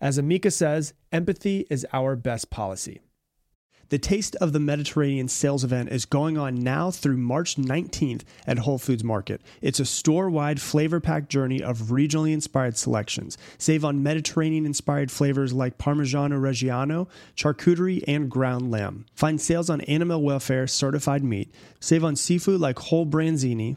As Amica says, empathy is our best policy. The Taste of the Mediterranean sales event is going on now through March 19th at Whole Foods Market. It's a store wide flavor packed journey of regionally inspired selections. Save on Mediterranean inspired flavors like Parmigiano Reggiano, charcuterie, and ground lamb. Find sales on animal welfare certified meat. Save on seafood like whole branzini,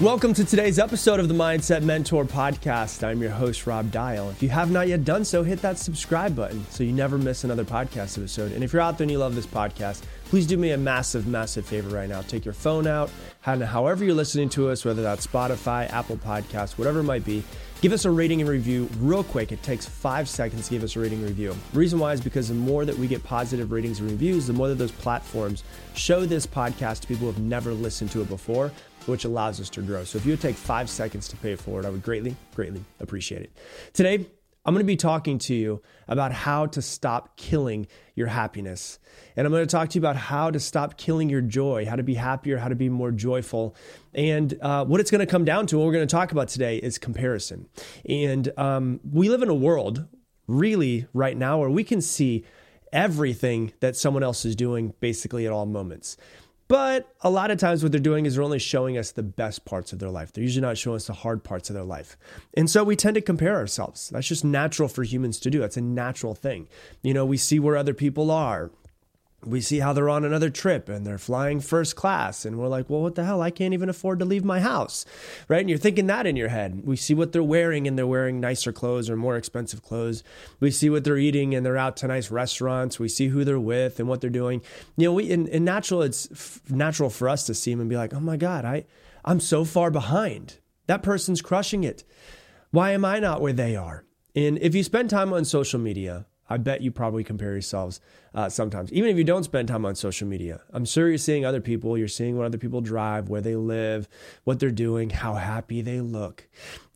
Welcome to today's episode of the Mindset Mentor podcast. I'm your host, Rob Dial. If you have not yet done so, hit that subscribe button so you never miss another podcast episode. And if you're out there and you love this podcast, please do me a massive, massive favor right now. Take your phone out, however you're listening to us, whether that's Spotify, Apple Podcasts, whatever it might be, give us a rating and review real quick. It takes five seconds to give us a rating and review. Reason why is because the more that we get positive ratings and reviews, the more that those platforms show this podcast to people who have never listened to it before which allows us to grow. So if you would take five seconds to pay it forward, I would greatly, greatly appreciate it. Today, I'm going to be talking to you about how to stop killing your happiness. And I'm going to talk to you about how to stop killing your joy, how to be happier, how to be more joyful. And uh, what it's going to come down to, what we're going to talk about today, is comparison. And um, we live in a world, really, right now, where we can see everything that someone else is doing basically at all moments. But a lot of times, what they're doing is they're only showing us the best parts of their life. They're usually not showing us the hard parts of their life. And so we tend to compare ourselves. That's just natural for humans to do. That's a natural thing. You know, we see where other people are we see how they're on another trip and they're flying first class. And we're like well what the hell? I can't even afford to leave my house. Right? And you're thinking that in your head. We see what they're wearing and they're wearing nicer clothes or more expensive clothes. We see what they're eating and they're out to nice restaurants. We see who they're with and what they're doing. You know we in, in natural it's f- natural for us to see them and be like oh my god i i'm so far behind. That person's crushing it. Why am i not where they are? And if you spend time on social media I bet you probably compare yourselves uh, sometimes, even if you don't spend time on social media. I'm sure you're seeing other people, you're seeing what other people drive, where they live, what they're doing, how happy they look.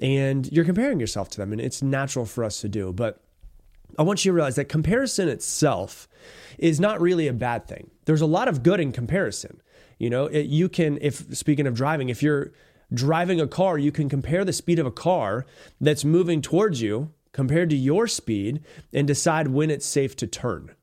And you're comparing yourself to them, and it's natural for us to do. But I want you to realize that comparison itself is not really a bad thing. There's a lot of good in comparison. You know, it, you can, if speaking of driving, if you're driving a car, you can compare the speed of a car that's moving towards you compared to your speed and decide when it's safe to turn.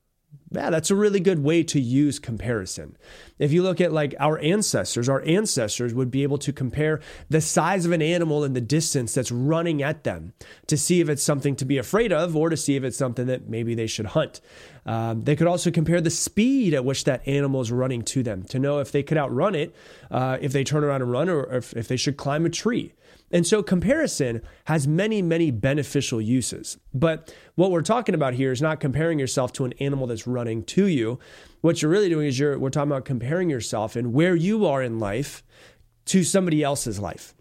Yeah, that's a really good way to use comparison. If you look at like our ancestors, our ancestors would be able to compare the size of an animal and the distance that's running at them to see if it's something to be afraid of or to see if it's something that maybe they should hunt. Um, they could also compare the speed at which that animal is running to them to know if they could outrun it, uh, if they turn around and run, or if, if they should climb a tree. And so comparison has many, many beneficial uses. But what we're talking about here is not comparing yourself to an animal that's running to you. What you're really doing is you're we're talking about comparing yourself and where you are in life to somebody else's life.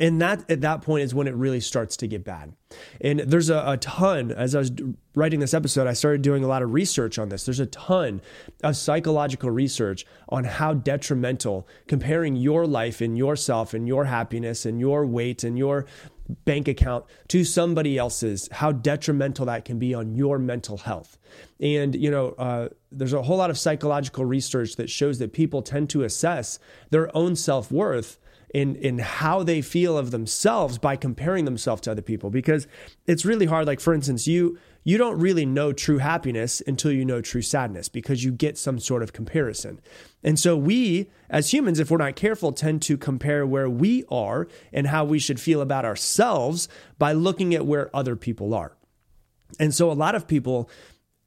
And that at that point is when it really starts to get bad. And there's a, a, ton, as I was writing this episode, I started doing a lot of research on this. There's a ton of psychological research on how detrimental comparing your life and yourself and your happiness and your weight and your bank account to somebody else's, how detrimental that can be on your mental health. And, you know, uh, there's a whole lot of psychological research that shows that people tend to assess their own self worth in in how they feel of themselves by comparing themselves to other people because it's really hard like for instance you you don't really know true happiness until you know true sadness because you get some sort of comparison. And so we as humans if we're not careful tend to compare where we are and how we should feel about ourselves by looking at where other people are. And so a lot of people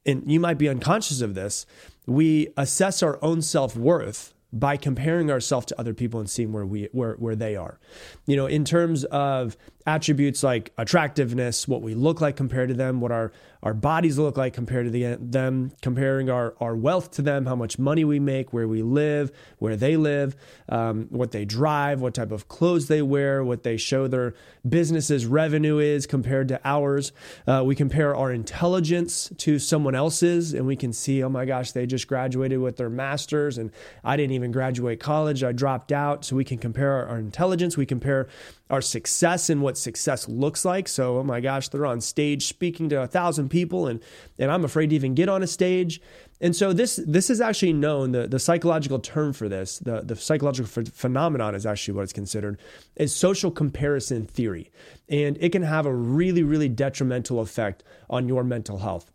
and you might be unconscious of this, we assess our own self-worth by comparing ourselves to other people and seeing where we where where they are. You know, in terms of attributes like attractiveness, what we look like compared to them, what our our bodies look like compared to the, them, comparing our, our wealth to them, how much money we make, where we live, where they live, um, what they drive, what type of clothes they wear, what they show their business's revenue is compared to ours. Uh, we compare our intelligence to someone else's, and we can see, oh my gosh, they just graduated with their master's, and I didn't even graduate college. I dropped out. So we can compare our, our intelligence. We compare our success and what success looks like. So, oh my gosh, they're on stage speaking to a thousand people, and and I'm afraid to even get on a stage. And so this this is actually known the the psychological term for this the the psychological ph- phenomenon is actually what it's considered is social comparison theory, and it can have a really really detrimental effect on your mental health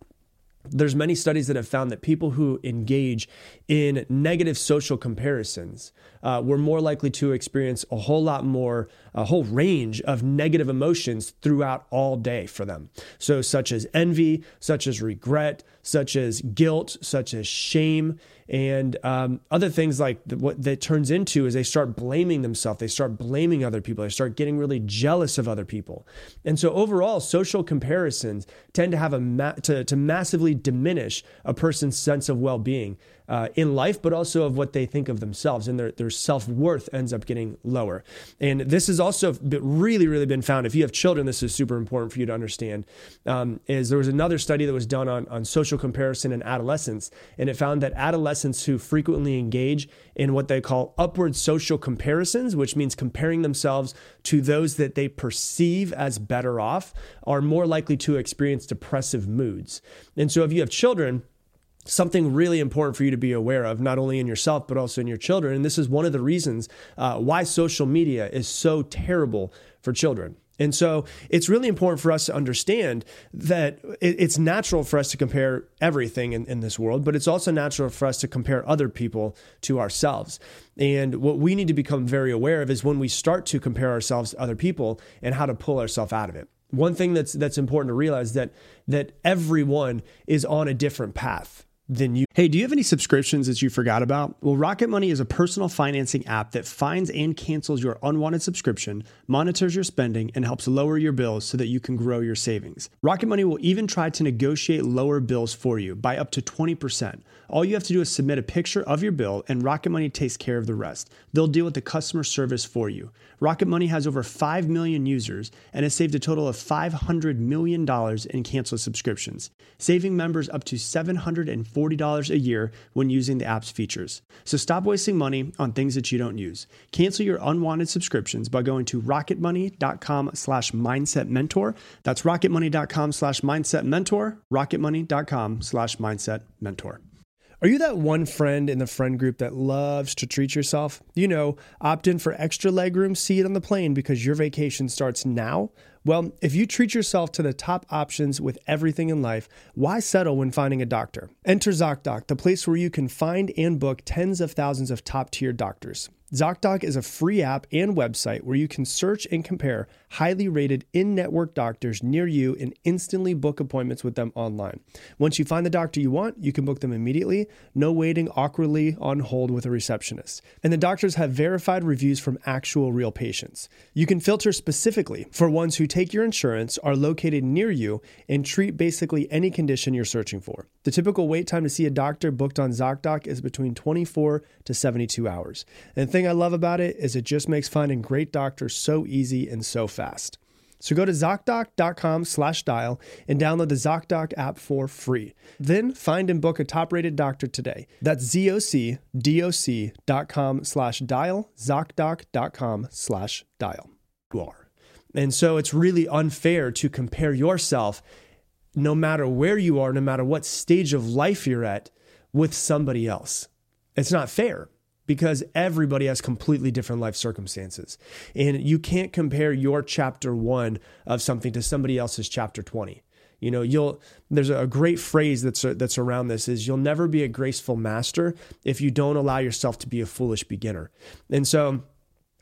there's many studies that have found that people who engage in negative social comparisons uh, were more likely to experience a whole lot more, a whole range of negative emotions throughout all day for them. So, such as envy, such as regret, such as guilt, such as shame, and um, other things like what that turns into is they start blaming themselves, they start blaming other people, they start getting really jealous of other people. And so, overall, social comparisons tend to have a ma- to, to massively diminish a person's sense of well being uh, in life, but also of what they think of themselves, and their, their self worth ends up getting lower. And this has also really, really been found. If you have children, this is super important for you to understand. Um, is there was another study that was done on, on social comparison in adolescence, and it found that adolescents who frequently engage in what they call upward social comparisons, which means comparing themselves to those that they perceive as better off, are more likely to experience depressive moods. And so if you have children, something really important for you to be aware of, not only in yourself, but also in your children. And this is one of the reasons uh, why social media is so terrible for children. And so it's really important for us to understand that it's natural for us to compare everything in, in, this world, but it's also natural for us to compare other people to ourselves. And what we need to become very aware of is when we start to compare ourselves to other people and how to pull ourselves out of it. One thing that's that's important to realize that that everyone is on a different path than you. Hey, do you have any subscriptions that you forgot about? Well, Rocket Money is a personal financing app that finds and cancels your unwanted subscription, monitors your spending, and helps lower your bills so that you can grow your savings. Rocket Money will even try to negotiate lower bills for you by up to 20%. All you have to do is submit a picture of your bill, and Rocket Money takes care of the rest. They'll deal with the customer service for you. Rocket Money has over 5 million users and has saved a total of $500 million in canceled subscriptions, saving members up to $740 a year when using the app's features. So stop wasting money on things that you don't use. Cancel your unwanted subscriptions by going to rocketmoney.com slash mindset mentor. That's rocketmoney.com slash mindset mentor, rocketmoney.com slash mindset mentor. Are you that one friend in the friend group that loves to treat yourself? You know, opt in for extra legroom seat on the plane because your vacation starts now? Well, if you treat yourself to the top options with everything in life, why settle when finding a doctor? Enter ZocDoc, the place where you can find and book tens of thousands of top tier doctors. ZocDoc is a free app and website where you can search and compare highly rated in network doctors near you and instantly book appointments with them online. Once you find the doctor you want, you can book them immediately, no waiting awkwardly on hold with a receptionist. And the doctors have verified reviews from actual real patients. You can filter specifically for ones who take your insurance, are located near you, and treat basically any condition you're searching for. The typical wait time to see a doctor booked on ZocDoc is between 24 to 72 hours. And think thing I love about it is it just makes finding great doctors so easy and so fast. So go to ZocDoc.com slash dial and download the ZocDoc app for free. Then find and book a top-rated doctor today. That's ZocDoc.com slash dial, ZocDoc.com slash dial. You are. And so it's really unfair to compare yourself, no matter where you are, no matter what stage of life you're at, with somebody else. It's not fair because everybody has completely different life circumstances. And you can't compare your chapter one of something to somebody else's chapter 20. You know, you'll there's a great phrase that's that's around this is you'll never be a graceful master if you don't allow yourself to be a foolish beginner. And so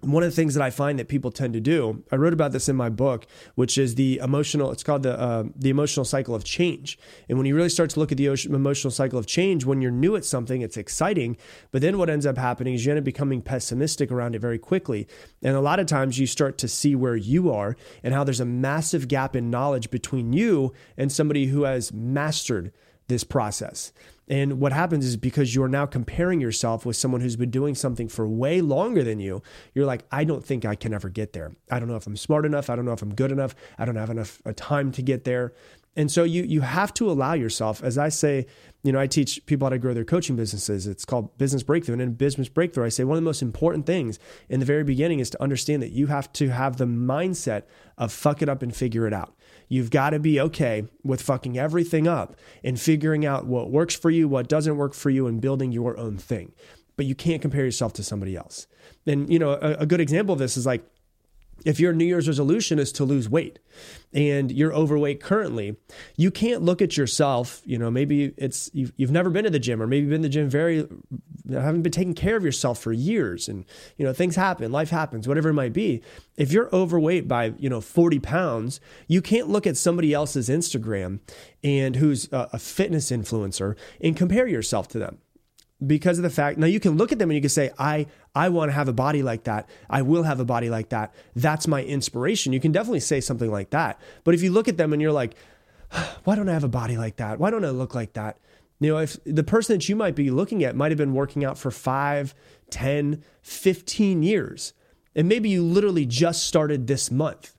one of the things that I find that people tend to do, I wrote about this in my book, which is the emotional. It's called the uh, the emotional cycle of change. And when you really start to look at the emotional cycle of change, when you're new at something, it's exciting. But then what ends up happening is you end up becoming pessimistic around it very quickly. And a lot of times you start to see where you are and how there's a massive gap in knowledge between you and somebody who has mastered this process. And what happens is because you're now comparing yourself with someone who's been doing something for way longer than you, you're like, I don't think I can ever get there. I don't know if I'm smart enough. I don't know if I'm good enough. I don't have enough uh, time to get there. And so you you have to allow yourself, as I say, you know, I teach people how to grow their coaching businesses. It's called business breakthrough. And in business breakthrough, I say one of the most important things in the very beginning is to understand that you have to have the mindset of fuck it up and figure it out. You've got to be okay with fucking everything up and figuring out what works for you, what doesn't work for you, and building your own thing. But you can't compare yourself to somebody else. And, you know, a, a good example of this is like, if your New Year's resolution is to lose weight and you're overweight currently, you can't look at yourself. You know, maybe it's you've, you've never been to the gym, or maybe been to the gym very, haven't been taking care of yourself for years, and you know things happen, life happens, whatever it might be. If you're overweight by you know 40 pounds, you can't look at somebody else's Instagram and who's a, a fitness influencer and compare yourself to them because of the fact now you can look at them and you can say i i want to have a body like that. I will have a body like that. That's my inspiration. You can definitely say something like that. But if you look at them and you're like why don't i have a body like that? Why don't i look like that? You know if the person that you might be looking at might have been working out for 5 10 15 years. And maybe you literally just started this month.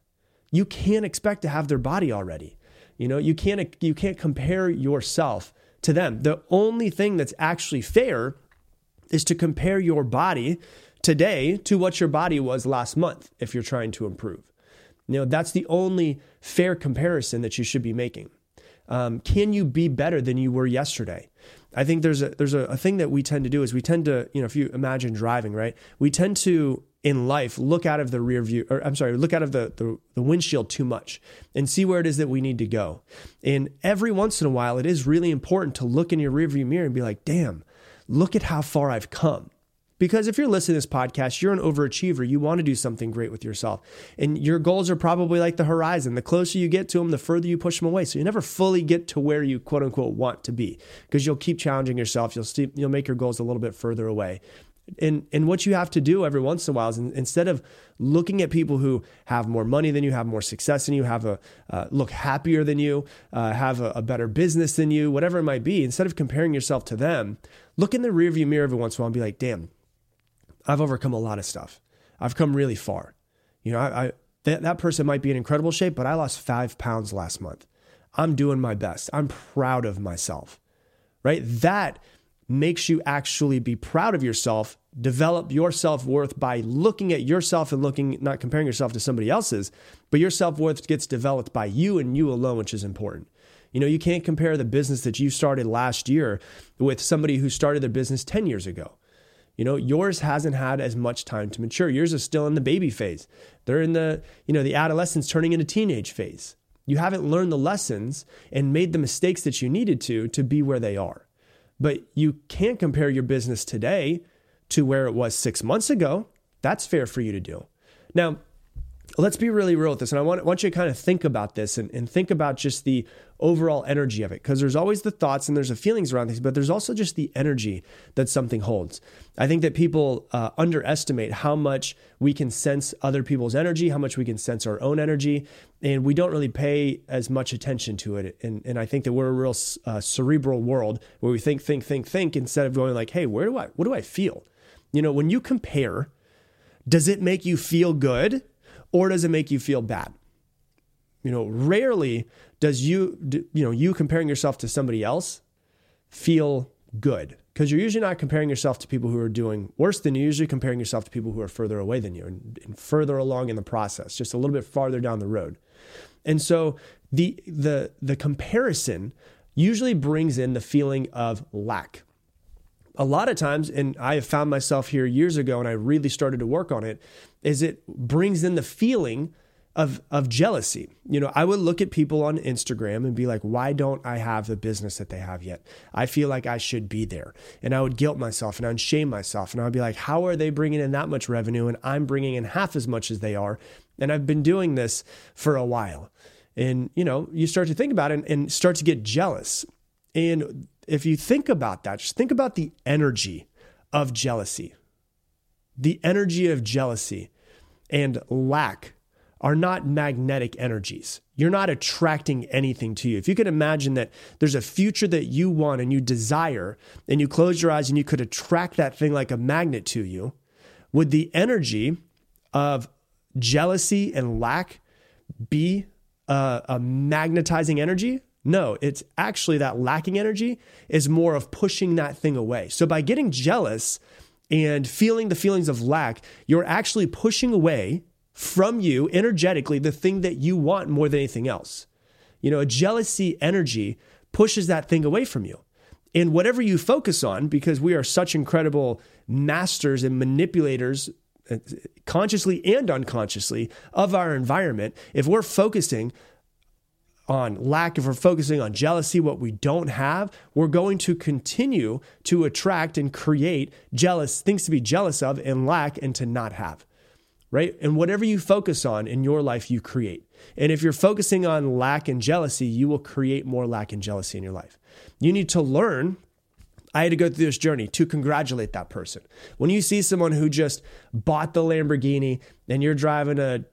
You can't expect to have their body already. You know you can't you can't compare yourself to them. The only thing that's actually fair is to compare your body today to what your body was last month if you're trying to improve. You know, that's the only fair comparison that you should be making. Um, can you be better than you were yesterday? I think there's a there's a, a thing that we tend to do is we tend to you know if you imagine driving right we tend to in life look out of the rear view or I'm sorry look out of the, the the windshield too much and see where it is that we need to go. And every once in a while it is really important to look in your rear view mirror and be like damn look at how far I've come because if you're listening to this podcast, you're an overachiever. You want to do something great with yourself. And your goals are probably like the horizon. The closer you get to them, the further you push them away. So you never fully get to where you quote unquote want to be because you'll keep challenging yourself. You'll, st- you'll make your goals a little bit further away. And, and what you have to do every once in a while is instead of looking at people who have more money than you, have more success than you, have a uh, look happier than you, uh, have a, a, better business than you, whatever it might be, instead of comparing yourself to them, look in the rearview mirror every once in a while and be like, damn, I've overcome a lot of stuff. I've come really far. You know, I, I that, that person might be in incredible shape, but I lost five pounds last month. I'm doing my best. I'm proud of myself, right? That makes you actually be proud of yourself, develop your self worth by looking at yourself and looking, not comparing yourself to somebody else's, but your self worth gets developed by you and you alone, which is important. You know, you can't compare the business that you started last year with somebody who started their business 10 years ago. You know, yours hasn't had as much time to mature. Yours is still in the baby phase. They're in the, you know, the adolescence turning into teenage phase. You haven't learned the lessons and made the mistakes that you needed to to be where they are. But you can't compare your business today to where it was six months ago. That's fair for you to do. Now, let's be really real with this. And I want, want you to kind of think about this and, and think about just the overall energy of it. Because there's always the thoughts and there's the feelings around things, but there's also just the energy that something holds. I think that people uh, underestimate how much we can sense other people's energy, how much we can sense our own energy, and we don't really pay as much attention to it. And, and I think that we're a real uh, cerebral world where we think, think, think, think instead of going like, hey, where do I, what do I feel? You know, when you compare, does it make you feel good or does it make you feel bad? You know, rarely does you you know, you comparing yourself to somebody else feel good because you're usually not comparing yourself to people who are doing worse than you. Usually comparing yourself to people who are further away than you and, and further along in the process, just a little bit farther down the road. And so the the the comparison usually brings in the feeling of lack. A lot of times, and I have found myself here years ago, and I really started to work on it, is it brings in the feeling of of jealousy. You know, I would look at people on Instagram and be like, "Why don't I have the business that they have yet? I feel like I should be there." And I would guilt myself and I'd shame myself and I'd be like, "How are they bringing in that much revenue and I'm bringing in half as much as they are?" And I've been doing this for a while. And, you know, you start to think about it and, and start to get jealous. And if you think about that, just think about the energy of jealousy. The energy of jealousy and lack are not magnetic energies. You're not attracting anything to you. If you can imagine that there's a future that you want and you desire, and you close your eyes and you could attract that thing like a magnet to you, would the energy of jealousy and lack be a, a magnetizing energy? No, it's actually that lacking energy is more of pushing that thing away. So by getting jealous and feeling the feelings of lack, you're actually pushing away from you energetically the thing that you want more than anything else. You know, a jealousy energy pushes that thing away from you. And whatever you focus on, because we are such incredible masters and manipulators, uh, consciously and unconsciously, of our environment, if we're focusing on lack, if we're focusing on jealousy, what we don't have, we're going to continue to attract and create jealous things to be jealous of and lack and to not have right? And whatever you focus on in your life, you create. And if you're focusing on lack and jealousy, you will create more lack and jealousy in your life. You need to learn. I had to go through this journey to congratulate that person. When you see someone who just bought the Lamborghini and you're driving a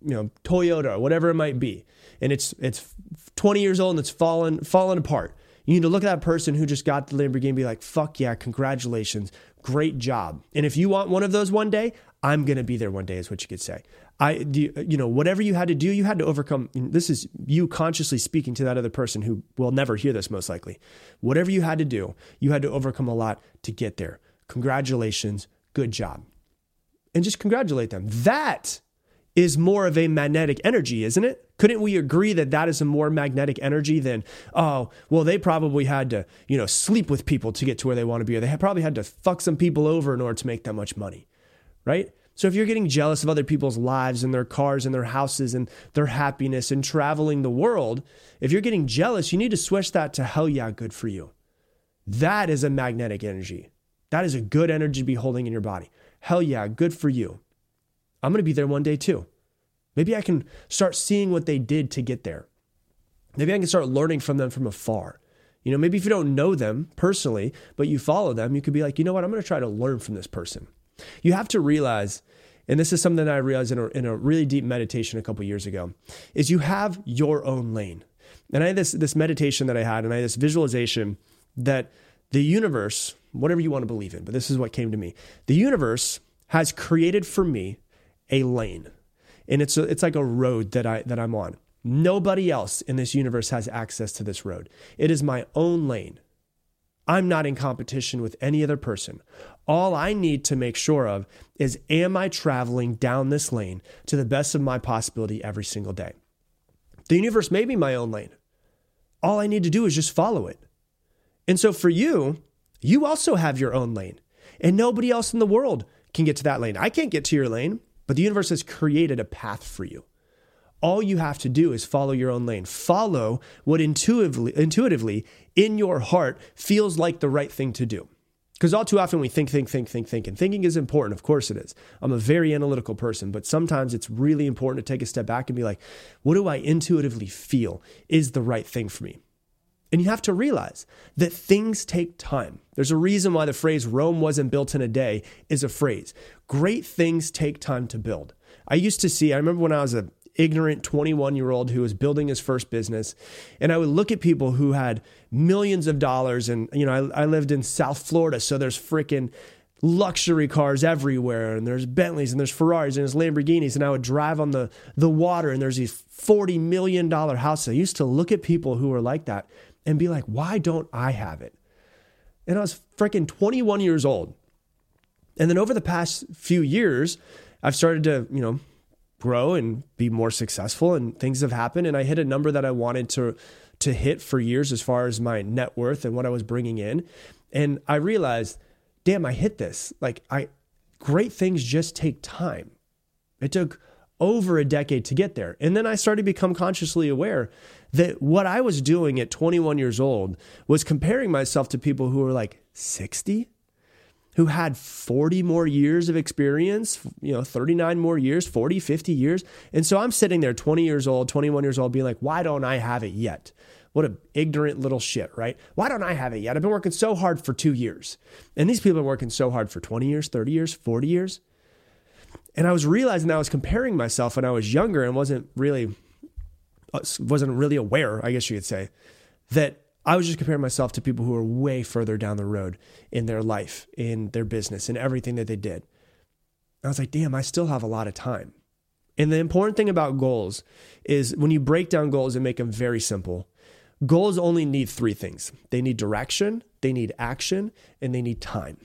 you know Toyota or whatever it might be, and it's it's 20 years old and it's fallen fallen apart. You need to look at that person who just got the Lamborghini and be like, fuck yeah, congratulations. Great job. And if you want one of those one day, I'm going to be there one day, is what you could say. I, you know, whatever you had to do, you had to overcome. This is you consciously speaking to that other person who will never hear this, most likely. Whatever you had to do, you had to overcome a lot to get there. Congratulations. Good job. And just congratulate them. That is more of a magnetic energy, isn't it? Couldn't we agree that that is a more magnetic energy than, oh, well, they probably had to, you know, sleep with people to get to where they want to be, or they probably had to fuck some people over in order to make that much money right? So if you're getting jealous of other people's lives and their cars and their houses and their happiness and traveling the world, if you're getting jealous, you need to switch that to hell yeah, good for you. That is a magnetic energy. That is a good energy to be holding in your body. Hell yeah, good for you. I'm going to be there one day too. Maybe I can start seeing what they did to get there. Maybe I can start learning from them from afar. You know, maybe if you don't know them personally, but you follow them, you could be like, you know what, I'm going to try to learn from this person. You have to realize, and this is something that I realized in a, in a really deep meditation a couple years ago, is you have your own lane. And I had this, this meditation that I had, and I had this visualization that the universe, whatever you want to believe in, but this is what came to me. The universe has created for me a lane. And it's a, it's like a road that I that I'm on. Nobody else in this universe has access to this road. It is my own lane. I'm not in competition with any other person. All I need to make sure of is am I traveling down this lane to the best of my possibility every single day? The universe may be my own lane. All I need to do is just follow it. And so for you, you also have your own lane, and nobody else in the world can get to that lane. I can't get to your lane, but the universe has created a path for you. All you have to do is follow your own lane. Follow what intuitively, intuitively in your heart feels like the right thing to do. Because all too often we think, think, think, think, think, and thinking is important. Of course it is. I'm a very analytical person, but sometimes it's really important to take a step back and be like, what do I intuitively feel is the right thing for me? And you have to realize that things take time. There's a reason why the phrase Rome wasn't built in a day is a phrase. Great things take time to build. I used to see, I remember when I was a ignorant 21 year old who was building his first business. And I would look at people who had millions of dollars. And, you know, I, I lived in South Florida. So there's freaking luxury cars everywhere and there's Bentleys and there's Ferraris and there's Lamborghinis and I would drive on the the water and there's these 40 million dollar houses. I used to look at people who were like that and be like, "Why don't I have it?" And I was freaking 21 years old. And then over the past few years, I've started to, you know, grow and be more successful and things have happened and I hit a number that I wanted to to hit for years as far as my net worth and what I was bringing in. And I realized damn, I hit this. Like I great things just take time. It took over a decade to get there. And then I started to become consciously aware that what I was doing at 21 years old was comparing myself to people who were like 60, who had 40 more years of experience, you know, 39 more years, 40, 50 years. And so I'm sitting there 20 years old, 21 years old being like, "Why don't I have it yet?" What a ignorant little shit, right? Why don't I have it yet? I've been working so hard for two years. And these people are working so hard for 20 years, 30 years, 40 years. And I was realizing I was comparing myself when I was younger and wasn't really uh, wasn't really aware, I guess you could say, that I was just comparing myself to people who were way further down the road in their life, in their business, in everything that they did. I was like, damn, I still have a lot of time. And the important thing about goals is when you break down goals and make them very simple, Goals only need three things they need direction, they need action, and they need time.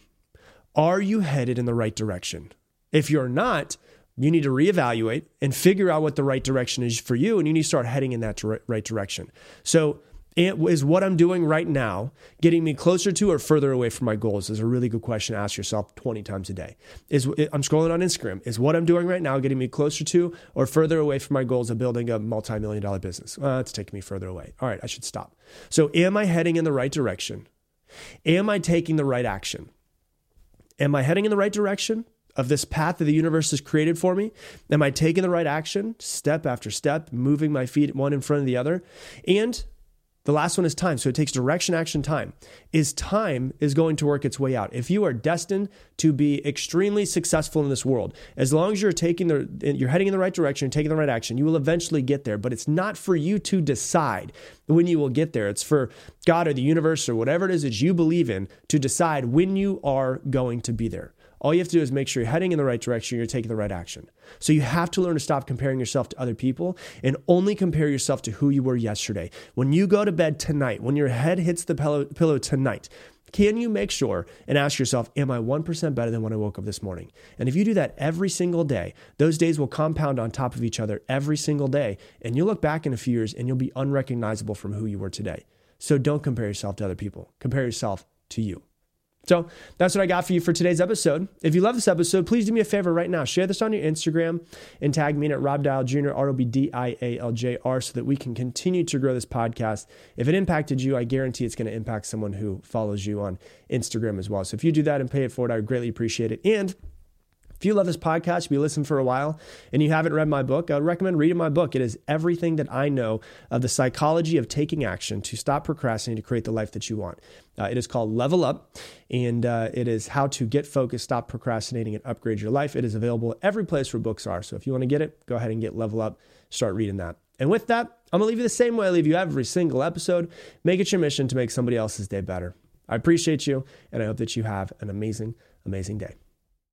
Are you headed in the right direction? If you're not, you need to reevaluate and figure out what the right direction is for you, and you need to start heading in that right direction. So, is what I'm doing right now getting me closer to or further away from my goals? Is a really good question to ask yourself 20 times a day. Is I'm scrolling on Instagram. Is what I'm doing right now getting me closer to or further away from my goals of building a multi-million dollar business? Uh, it's taking me further away. All right, I should stop. So, am I heading in the right direction? Am I taking the right action? Am I heading in the right direction? Of this path that the universe has created for me? Am I taking the right action, step after step, moving my feet one in front of the other? And the last one is time. So it takes direction, action, time. Is time is going to work its way out. If you are destined to be extremely successful in this world, as long as you're taking the you're heading in the right direction, taking the right action, you will eventually get there. But it's not for you to decide when you will get there. It's for God or the universe or whatever it is that you believe in to decide when you are going to be there. All you have to do is make sure you're heading in the right direction, you're taking the right action. So you have to learn to stop comparing yourself to other people and only compare yourself to who you were yesterday. When you go to bed tonight, when your head hits the pillow, tonight, can you make sure and ask yourself, am I 1% better than when I woke up this morning? And if you do that every single day, those days will compound on top of each other every single day. And you'll look back in a few years and you'll be unrecognizable from who you were today. So don't compare yourself to other people, compare yourself to you. So that's what I got for you for today's episode. If you love this episode, please do me a favor right now. Share this on your Instagram and tag me at Rob Dial Jr., R O B D I A L J R, so that we can continue to grow this podcast. If it impacted you, I guarantee it's going to impact someone who follows you on Instagram as well. So if you do that and pay it forward, I would greatly appreciate it. And if you love this podcast, if you've been listening for a while, and you haven't read my book, I would recommend reading my book. It is everything that I know of the psychology of taking action to stop procrastinating to create the life that you want. Uh, it is called Level Up, and uh, it is how to get focused, stop procrastinating, and upgrade your life. It is available every place where books are. So if you want to get it, go ahead and get Level Up, start reading that. And with that, I'm going to leave you the same way I leave you every single episode. Make it your mission to make somebody else's day better. I appreciate you, and I hope that you have an amazing, amazing day.